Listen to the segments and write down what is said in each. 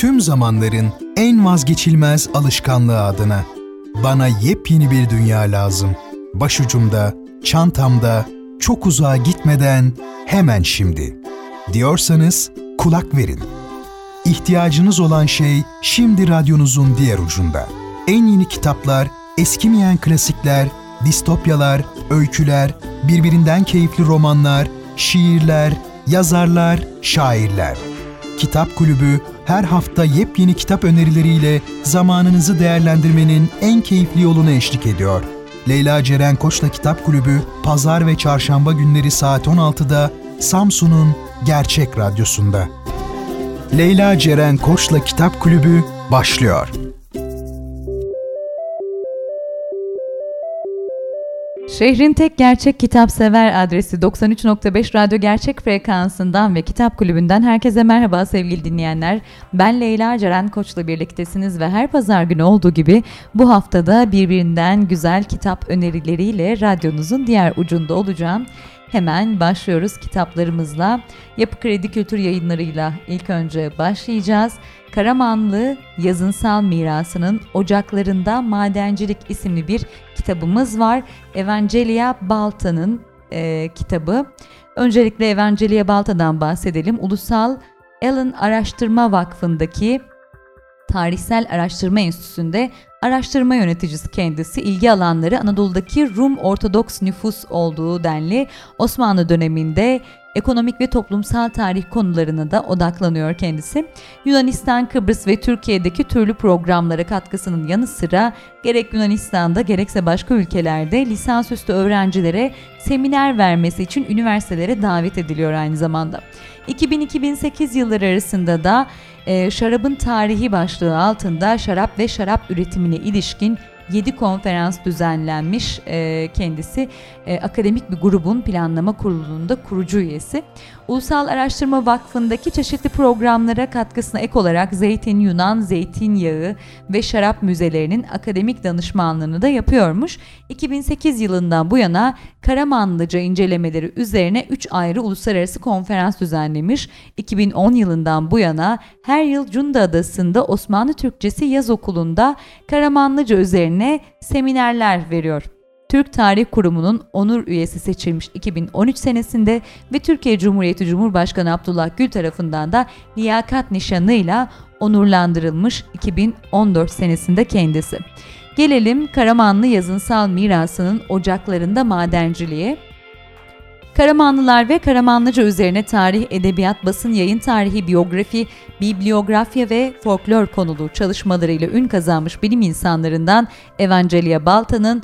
tüm zamanların en vazgeçilmez alışkanlığı adına. Bana yepyeni bir dünya lazım. Başucumda, çantamda, çok uzağa gitmeden hemen şimdi. Diyorsanız kulak verin. İhtiyacınız olan şey şimdi radyonuzun diğer ucunda. En yeni kitaplar, eskimeyen klasikler, distopyalar, öyküler, birbirinden keyifli romanlar, şiirler, yazarlar, şairler. Kitap Kulübü her hafta yepyeni kitap önerileriyle zamanınızı değerlendirmenin en keyifli yolunu eşlik ediyor. Leyla Ceren Koç'la Kitap Kulübü pazar ve çarşamba günleri saat 16'da Samsun'un Gerçek Radyosu'nda. Leyla Ceren Koç'la Kitap Kulübü başlıyor. Şehrin tek gerçek kitap sever adresi 93.5 Radyo Gerçek frekansından ve Kitap Kulübü'nden herkese merhaba sevgili dinleyenler. Ben Leyla Ceren Koç'la birliktesiniz ve her pazar günü olduğu gibi bu haftada birbirinden güzel kitap önerileriyle radyonuzun diğer ucunda olacağım. Hemen başlıyoruz kitaplarımızla. Yapı Kredi Kültür yayınlarıyla ilk önce başlayacağız. Karamanlı yazınsal mirasının Ocaklarında Madencilik isimli bir kitabımız var. Evangelia Balta'nın e, kitabı. Öncelikle Evangelia Balta'dan bahsedelim. Ulusal Allen Araştırma Vakfı'ndaki Tarihsel Araştırma Enstitüsü'nde araştırma yöneticisi kendisi ilgi alanları Anadolu'daki Rum Ortodoks nüfus olduğu denli Osmanlı döneminde ekonomik ve toplumsal tarih konularına da odaklanıyor kendisi. Yunanistan, Kıbrıs ve Türkiye'deki türlü programlara katkısının yanı sıra gerek Yunanistan'da gerekse başka ülkelerde lisansüstü öğrencilere seminer vermesi için üniversitelere davet ediliyor aynı zamanda. 2000-2008 yılları arasında da e, şarabın tarihi başlığı altında şarap ve şarap üretimine ilişkin 7 konferans düzenlenmiş e, kendisi e, akademik bir grubun planlama kurulunda kurucu üyesi. Ulusal Araştırma Vakfı'ndaki çeşitli programlara katkısına ek olarak Zeytin Yunan, Zeytinyağı ve Şarap Müzelerinin akademik danışmanlığını da yapıyormuş. 2008 yılından bu yana Karamanlıca incelemeleri üzerine 3 ayrı uluslararası konferans düzenlemiş. 2010 yılından bu yana her yıl Cunda Adası'nda Osmanlı Türkçesi Yaz Okulu'nda Karamanlıca üzerine seminerler veriyor. Türk Tarih Kurumu'nun onur üyesi seçilmiş 2013 senesinde ve Türkiye Cumhuriyeti Cumhurbaşkanı Abdullah Gül tarafından da liyakat nişanıyla onurlandırılmış 2014 senesinde kendisi. Gelelim Karamanlı yazınsal mirasının ocaklarında madenciliğe. Karamanlılar ve Karamanlıca üzerine tarih, edebiyat, basın, yayın tarihi, biyografi, bibliografya ve folklor konulu çalışmalarıyla ün kazanmış bilim insanlarından Evangelia Balta'nın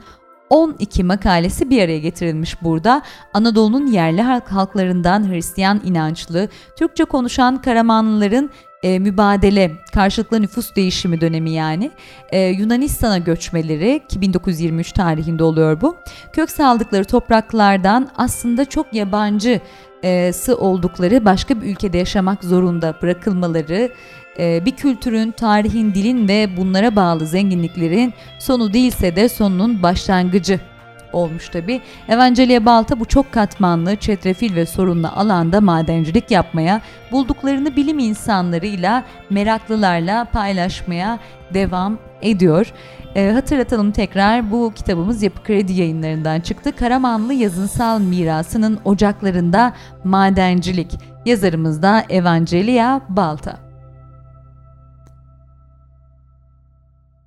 12 makalesi bir araya getirilmiş burada. Anadolu'nun yerli halklarından Hristiyan inançlı, Türkçe konuşan Karamanlıların e, mübadele, karşılıklı nüfus değişimi dönemi yani. E, Yunanistan'a göçmeleri ki 1923 tarihinde oluyor bu. Kök saldıkları topraklardan aslında çok yabancısı oldukları başka bir ülkede yaşamak zorunda bırakılmaları, e, bir kültürün, tarihin, dilin ve bunlara bağlı zenginliklerin sonu değilse de sonunun başlangıcı olmuş tabi. Evangelia Balta bu çok katmanlı, çetrefil ve sorunlu alanda madencilik yapmaya, bulduklarını bilim insanlarıyla, meraklılarla paylaşmaya devam ediyor. E, hatırlatalım tekrar bu kitabımız Yapı Kredi yayınlarından çıktı. Karamanlı yazınsal mirasının ocaklarında madencilik. Yazarımız da Evangelia Balta.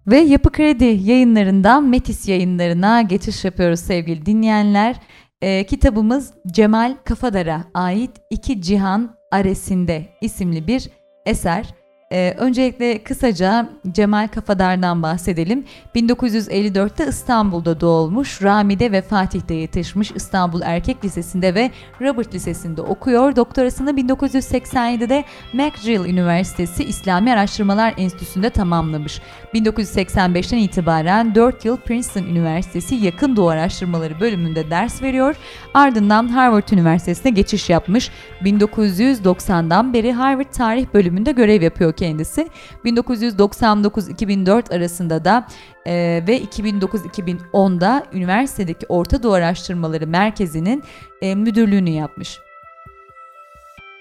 Ve Yapı Kredi yayınlarından Metis yayınlarına geçiş yapıyoruz sevgili dinleyenler. Ee, kitabımız Cemal Kafadar'a ait İki Cihan Aresinde isimli bir eser. Ee, öncelikle kısaca Cemal Kafadar'dan bahsedelim. 1954'te İstanbul'da doğulmuş, Rami'de ve Fatih'te yetişmiş, İstanbul Erkek Lisesi'nde ve Robert Lisesi'nde okuyor. Doktorasını 1987'de McGill Üniversitesi İslami Araştırmalar Enstitüsü'nde tamamlamış. 1985'ten itibaren 4 yıl Princeton Üniversitesi Yakın Doğu Araştırmaları bölümünde ders veriyor. Ardından Harvard Üniversitesi'ne geçiş yapmış. 1990'dan beri Harvard Tarih bölümünde görev yapıyor kendisi. 1999-2004 arasında da e, ve 2009-2010'da üniversitedeki Orta Doğu Araştırmaları Merkezi'nin e, müdürlüğünü yapmış.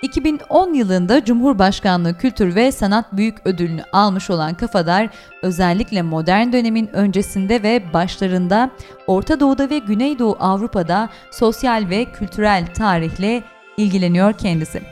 2010 yılında Cumhurbaşkanlığı Kültür ve Sanat Büyük Ödülünü almış olan Kafadar, özellikle modern dönemin öncesinde ve başlarında Orta Doğu'da ve Güneydoğu Avrupa'da sosyal ve kültürel tarihle ilgileniyor kendisi.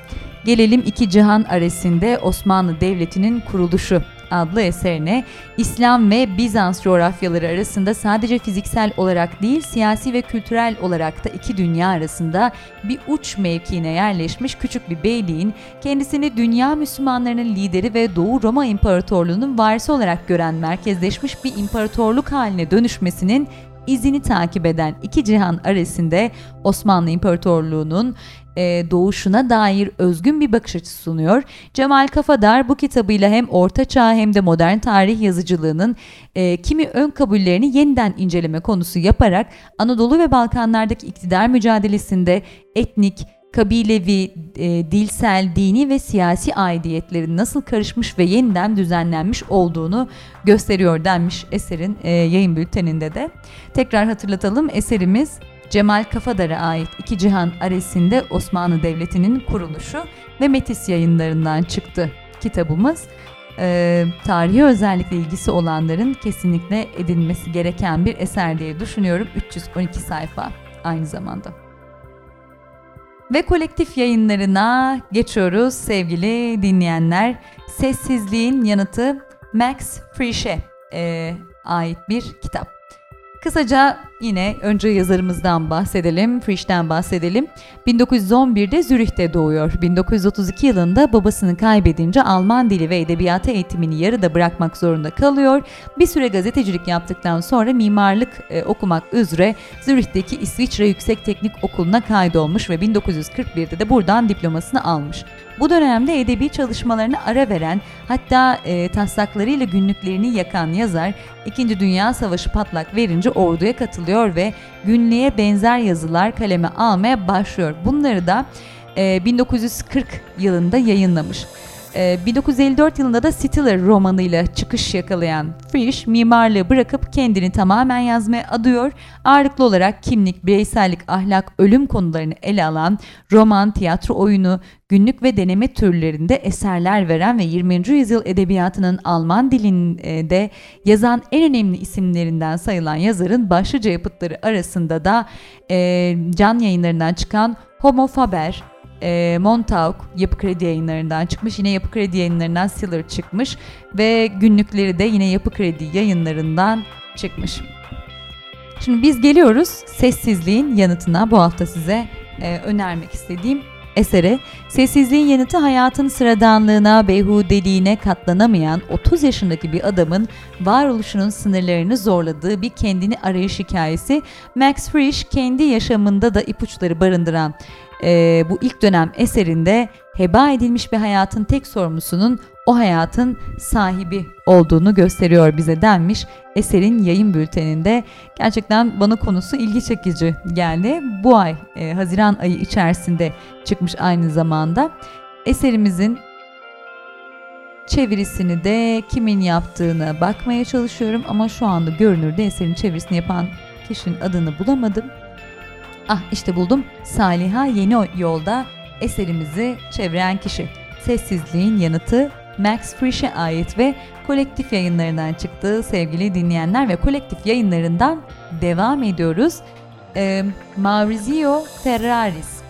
Gelelim iki cihan arasında Osmanlı Devleti'nin kuruluşu adlı eserine. İslam ve Bizans coğrafyaları arasında sadece fiziksel olarak değil siyasi ve kültürel olarak da iki dünya arasında bir uç mevkiine yerleşmiş küçük bir beyliğin kendisini dünya Müslümanlarının lideri ve Doğu Roma İmparatorluğu'nun varisi olarak gören merkezleşmiş bir imparatorluk haline dönüşmesinin izini takip eden iki cihan arasında Osmanlı İmparatorluğu'nun e, doğuşuna dair özgün bir bakış açısı sunuyor. Cemal Kafadar bu kitabıyla hem Orta Çağ hem de modern tarih yazıcılığının e, kimi ön kabullerini yeniden inceleme konusu yaparak Anadolu ve Balkanlardaki iktidar mücadelesinde etnik, kabilevi, e, dilsel, dini ve siyasi aidiyetlerin nasıl karışmış ve yeniden düzenlenmiş olduğunu gösteriyor denmiş eserin e, yayın bülteninde de. Tekrar hatırlatalım eserimiz Cemal Kafadar'a ait İki Cihan Aresi'nde Osmanlı Devleti'nin kuruluşu ve Metis yayınlarından çıktı kitabımız. Ee, tarihi özellikle ilgisi olanların kesinlikle edinmesi gereken bir eser diye düşünüyorum. 312 sayfa aynı zamanda. Ve kolektif yayınlarına geçiyoruz sevgili dinleyenler. Sessizliğin yanıtı Max Frisch'e e, ait bir kitap. Kısaca yine önce yazarımızdan bahsedelim, Frisch'ten bahsedelim. 1911'de Zürih'te doğuyor. 1932 yılında babasını kaybedince Alman dili ve edebiyatı eğitimini yarıda bırakmak zorunda kalıyor. Bir süre gazetecilik yaptıktan sonra mimarlık e, okumak üzere Zürih'teki İsviçre Yüksek Teknik Okulu'na kaydolmuş ve 1941'de de buradan diplomasını almış. Bu dönemde edebi çalışmalarını ara veren hatta e, taslaklarıyla günlüklerini yakan yazar 2. Dünya Savaşı patlak verince orduya katılıyor ve günlüğe benzer yazılar kaleme almaya başlıyor. Bunları da e, 1940 yılında yayınlamış. 1954 ee, yılında da Stiller romanıyla çıkış yakalayan Frisch mimarlığı bırakıp kendini tamamen yazmaya adıyor. Ağırlıklı olarak kimlik, bireysellik, ahlak, ölüm konularını ele alan roman, tiyatro oyunu, günlük ve deneme türlerinde eserler veren ve 20. yüzyıl edebiyatının Alman dilinde yazan en önemli isimlerinden sayılan yazarın başlıca yapıtları arasında da e, can yayınlarından çıkan Homo Faber, e, Montauk Yapı Kredi yayınlarından çıkmış. Yine Yapı Kredi yayınlarından Siller çıkmış. Ve günlükleri de yine Yapı Kredi yayınlarından çıkmış. Şimdi biz geliyoruz sessizliğin yanıtına bu hafta size e, önermek istediğim esere. Sessizliğin yanıtı hayatın sıradanlığına, beyhudeliğine katlanamayan 30 yaşındaki bir adamın varoluşunun sınırlarını zorladığı bir kendini arayış hikayesi. Max Frisch kendi yaşamında da ipuçları barındıran e, bu ilk dönem eserinde heba edilmiş bir hayatın tek sorumlusunun o hayatın sahibi olduğunu gösteriyor bize denmiş eserin yayın bülteninde. Gerçekten bana konusu ilgi çekici geldi. Bu ay e, Haziran ayı içerisinde çıkmış aynı zamanda. Eserimizin çevirisini de kimin yaptığını bakmaya çalışıyorum ama şu anda görünürde eserin çevirisini yapan kişinin adını bulamadım. Ah işte buldum. Saliha Yeni Yolda eserimizi çeviren kişi. Sessizliğin yanıtı Max Frisch'e ait ve kolektif yayınlarından çıktı sevgili dinleyenler ve kolektif yayınlarından devam ediyoruz. Ee, Maurizio Ferraris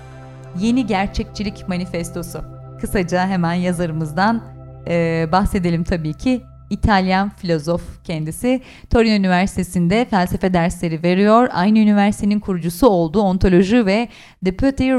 Yeni Gerçekçilik Manifestosu. Kısaca hemen yazarımızdan e, bahsedelim tabii ki. İtalyan filozof kendisi. Torino Üniversitesi'nde felsefe dersleri veriyor. Aynı üniversitenin kurucusu olduğu ontoloji ve Deputy e,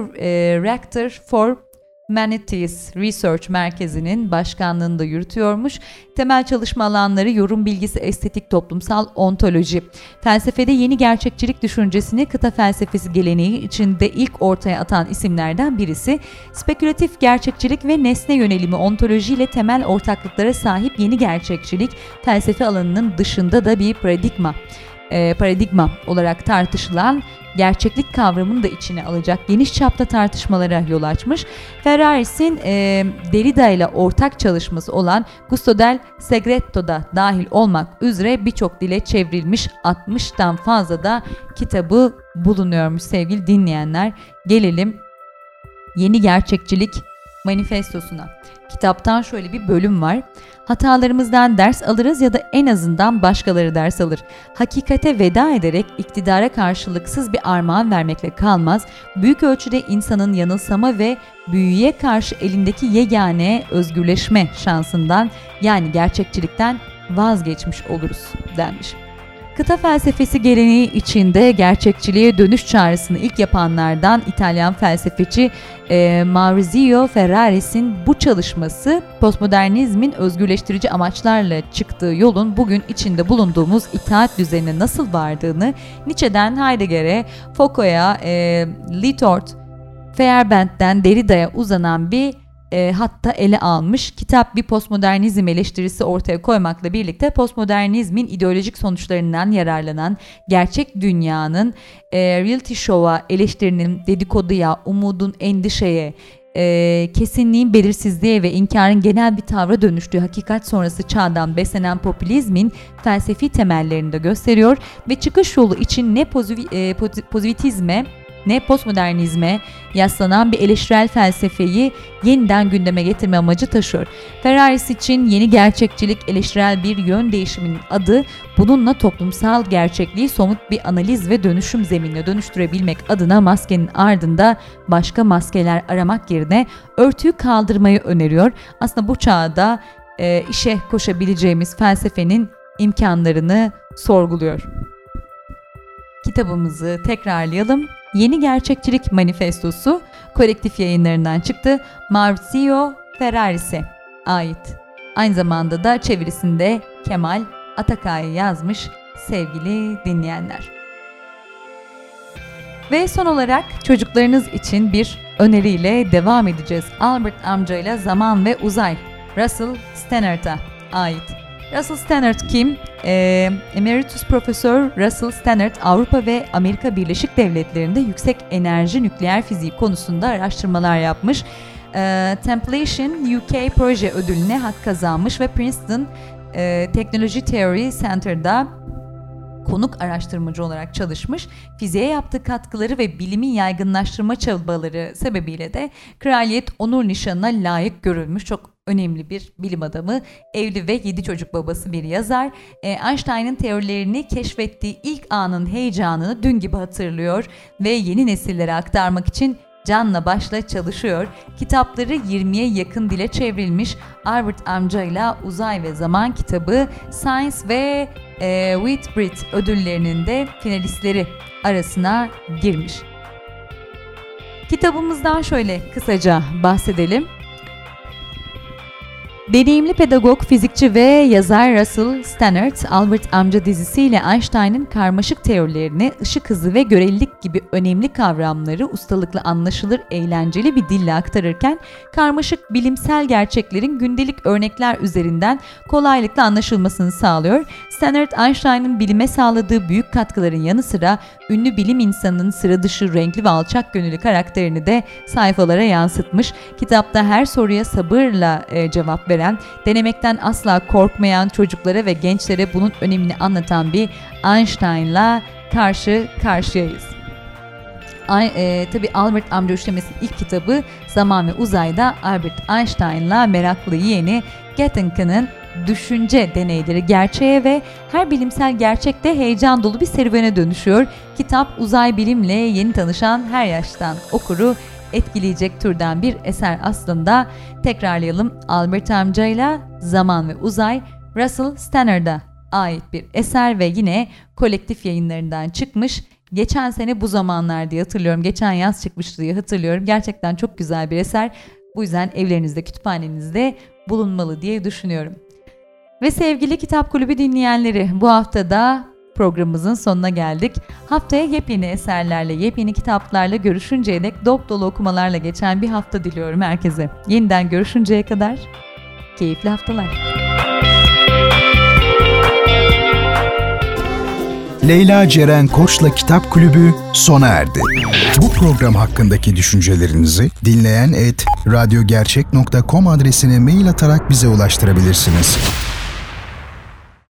Rector for Humanities Research Merkezi'nin başkanlığını da yürütüyormuş. Temel çalışma alanları yorum bilgisi, estetik, toplumsal ontoloji. Felsefede yeni gerçekçilik düşüncesini kıta felsefesi geleneği içinde ilk ortaya atan isimlerden birisi. Spekülatif gerçekçilik ve nesne yönelimi ontoloji ile temel ortaklıklara sahip yeni gerçekçilik felsefe alanının dışında da bir paradigma e, paradigma olarak tartışılan gerçeklik kavramını da içine alacak geniş çapta tartışmalara yol açmış. Ferraris'in e, Derrida ile ortak çalışması olan Gusto del Segretto'da dahil olmak üzere birçok dile çevrilmiş 60'tan fazla da kitabı bulunuyormuş sevgili dinleyenler. Gelelim yeni gerçekçilik manifestosuna. Kitaptan şöyle bir bölüm var. Hatalarımızdan ders alırız ya da en azından başkaları ders alır. Hakikate veda ederek iktidara karşılıksız bir armağan vermekle kalmaz. Büyük ölçüde insanın yanılsama ve büyüye karşı elindeki yegane özgürleşme şansından yani gerçekçilikten vazgeçmiş oluruz denmiş. Kıta felsefesi geleneği içinde gerçekçiliğe dönüş çağrısını ilk yapanlardan İtalyan felsefeci e, Maurizio Ferraris'in bu çalışması postmodernizmin özgürleştirici amaçlarla çıktığı yolun bugün içinde bulunduğumuz itaat düzenine nasıl vardığını Nietzsche'den Heidegger'e, Foucault'a, e, Lyotard, Feyerabend'den Derrida'ya uzanan bir e, hatta ele almış. Kitap bir postmodernizm eleştirisi ortaya koymakla birlikte postmodernizmin ideolojik sonuçlarından yararlanan gerçek dünyanın e, reality show'a, eleştirinin dedikoduya, umudun endişeye, e, kesinliğin belirsizliğe ve inkarın genel bir tavra dönüştüğü hakikat sonrası çağdan beslenen popülizmin felsefi temellerini de gösteriyor ve çıkış yolu için ne poziv- e, pozitivizme ne postmodernizme yaslanan bir eleştirel felsefeyi yeniden gündeme getirme amacı taşıyor. Ferraris için yeni gerçekçilik eleştirel bir yön değişiminin adı bununla toplumsal gerçekliği somut bir analiz ve dönüşüm zeminine dönüştürebilmek adına maskenin ardında başka maskeler aramak yerine örtüyü kaldırmayı öneriyor. Aslında bu çağda e, işe koşabileceğimiz felsefenin imkanlarını sorguluyor. Kitabımızı tekrarlayalım. Yeni Gerçekçilik Manifestosu kolektif yayınlarından çıktı. Maurizio Ferraris'e ait. Aynı zamanda da çevirisinde Kemal Atakay yazmış sevgili dinleyenler. Ve son olarak çocuklarınız için bir öneriyle devam edeceğiz. Albert amcayla Zaman ve Uzay, Russell Stannard'a ait. Russell Stannard kim? E, Emeritus Profesör Russell Stannard Avrupa ve Amerika Birleşik Devletleri'nde yüksek enerji nükleer fiziği konusunda araştırmalar yapmış. E, Templation UK proje ödülüne hak kazanmış ve Princeton e, Technology Theory Center'da konuk araştırmacı olarak çalışmış. Fiziğe yaptığı katkıları ve bilimin yaygınlaştırma çabaları sebebiyle de Kraliyet Onur Nişanı'na layık görülmüş. Çok önemli bir bilim adamı, evli ve yedi çocuk babası bir yazar. E, Einstein'ın teorilerini keşfettiği ilk anın heyecanını dün gibi hatırlıyor ve yeni nesillere aktarmak için canla başla çalışıyor. Kitapları 20'ye yakın dile çevrilmiş Albert amcayla Uzay ve Zaman kitabı Science ve e, Whitbread ödüllerinin de finalistleri arasına girmiş. Kitabımızdan şöyle kısaca bahsedelim. Deneyimli pedagog, fizikçi ve yazar Russell Stannard, Albert Amca dizisiyle Einstein'ın karmaşık teorilerini, ışık hızı ve görelilik gibi önemli kavramları ustalıkla anlaşılır, eğlenceli bir dille aktarırken, karmaşık bilimsel gerçeklerin gündelik örnekler üzerinden kolaylıkla anlaşılmasını sağlıyor. Stannard, Einstein'ın bilime sağladığı büyük katkıların yanı sıra ünlü bilim insanının sıra dışı renkli ve alçak gönüllü karakterini de sayfalara yansıtmış. Kitapta her soruya sabırla e, cevap veren veren, denemekten asla korkmayan çocuklara ve gençlere bunun önemini anlatan bir Einstein'la karşı karşıyayız. Ay, e, tabii Albert amca üçlemesinin ilk kitabı Zaman ve Uzay'da Albert Einstein'la meraklı yeğeni Gettingen'ın düşünce deneyleri gerçeğe ve her bilimsel gerçekte heyecan dolu bir serüvene dönüşüyor. Kitap uzay bilimle yeni tanışan her yaştan okuru etkileyecek türden bir eser aslında. Tekrarlayalım Albert amcayla Zaman ve Uzay Russell Stannard'a ait bir eser ve yine kolektif yayınlarından çıkmış. Geçen sene bu zamanlar diye hatırlıyorum. Geçen yaz çıkmıştı diye hatırlıyorum. Gerçekten çok güzel bir eser. Bu yüzden evlerinizde, kütüphanenizde bulunmalı diye düşünüyorum. Ve sevgili Kitap Kulübü dinleyenleri bu haftada programımızın sonuna geldik. Haftaya yepyeni eserlerle, yepyeni kitaplarla görüşünceye dek dop dolu okumalarla geçen bir hafta diliyorum herkese. Yeniden görüşünceye kadar keyifli haftalar. Leyla Ceren Koç'la Kitap Kulübü sona erdi. Bu program hakkındaki düşüncelerinizi dinleyen et radyogercek.com adresine mail atarak bize ulaştırabilirsiniz.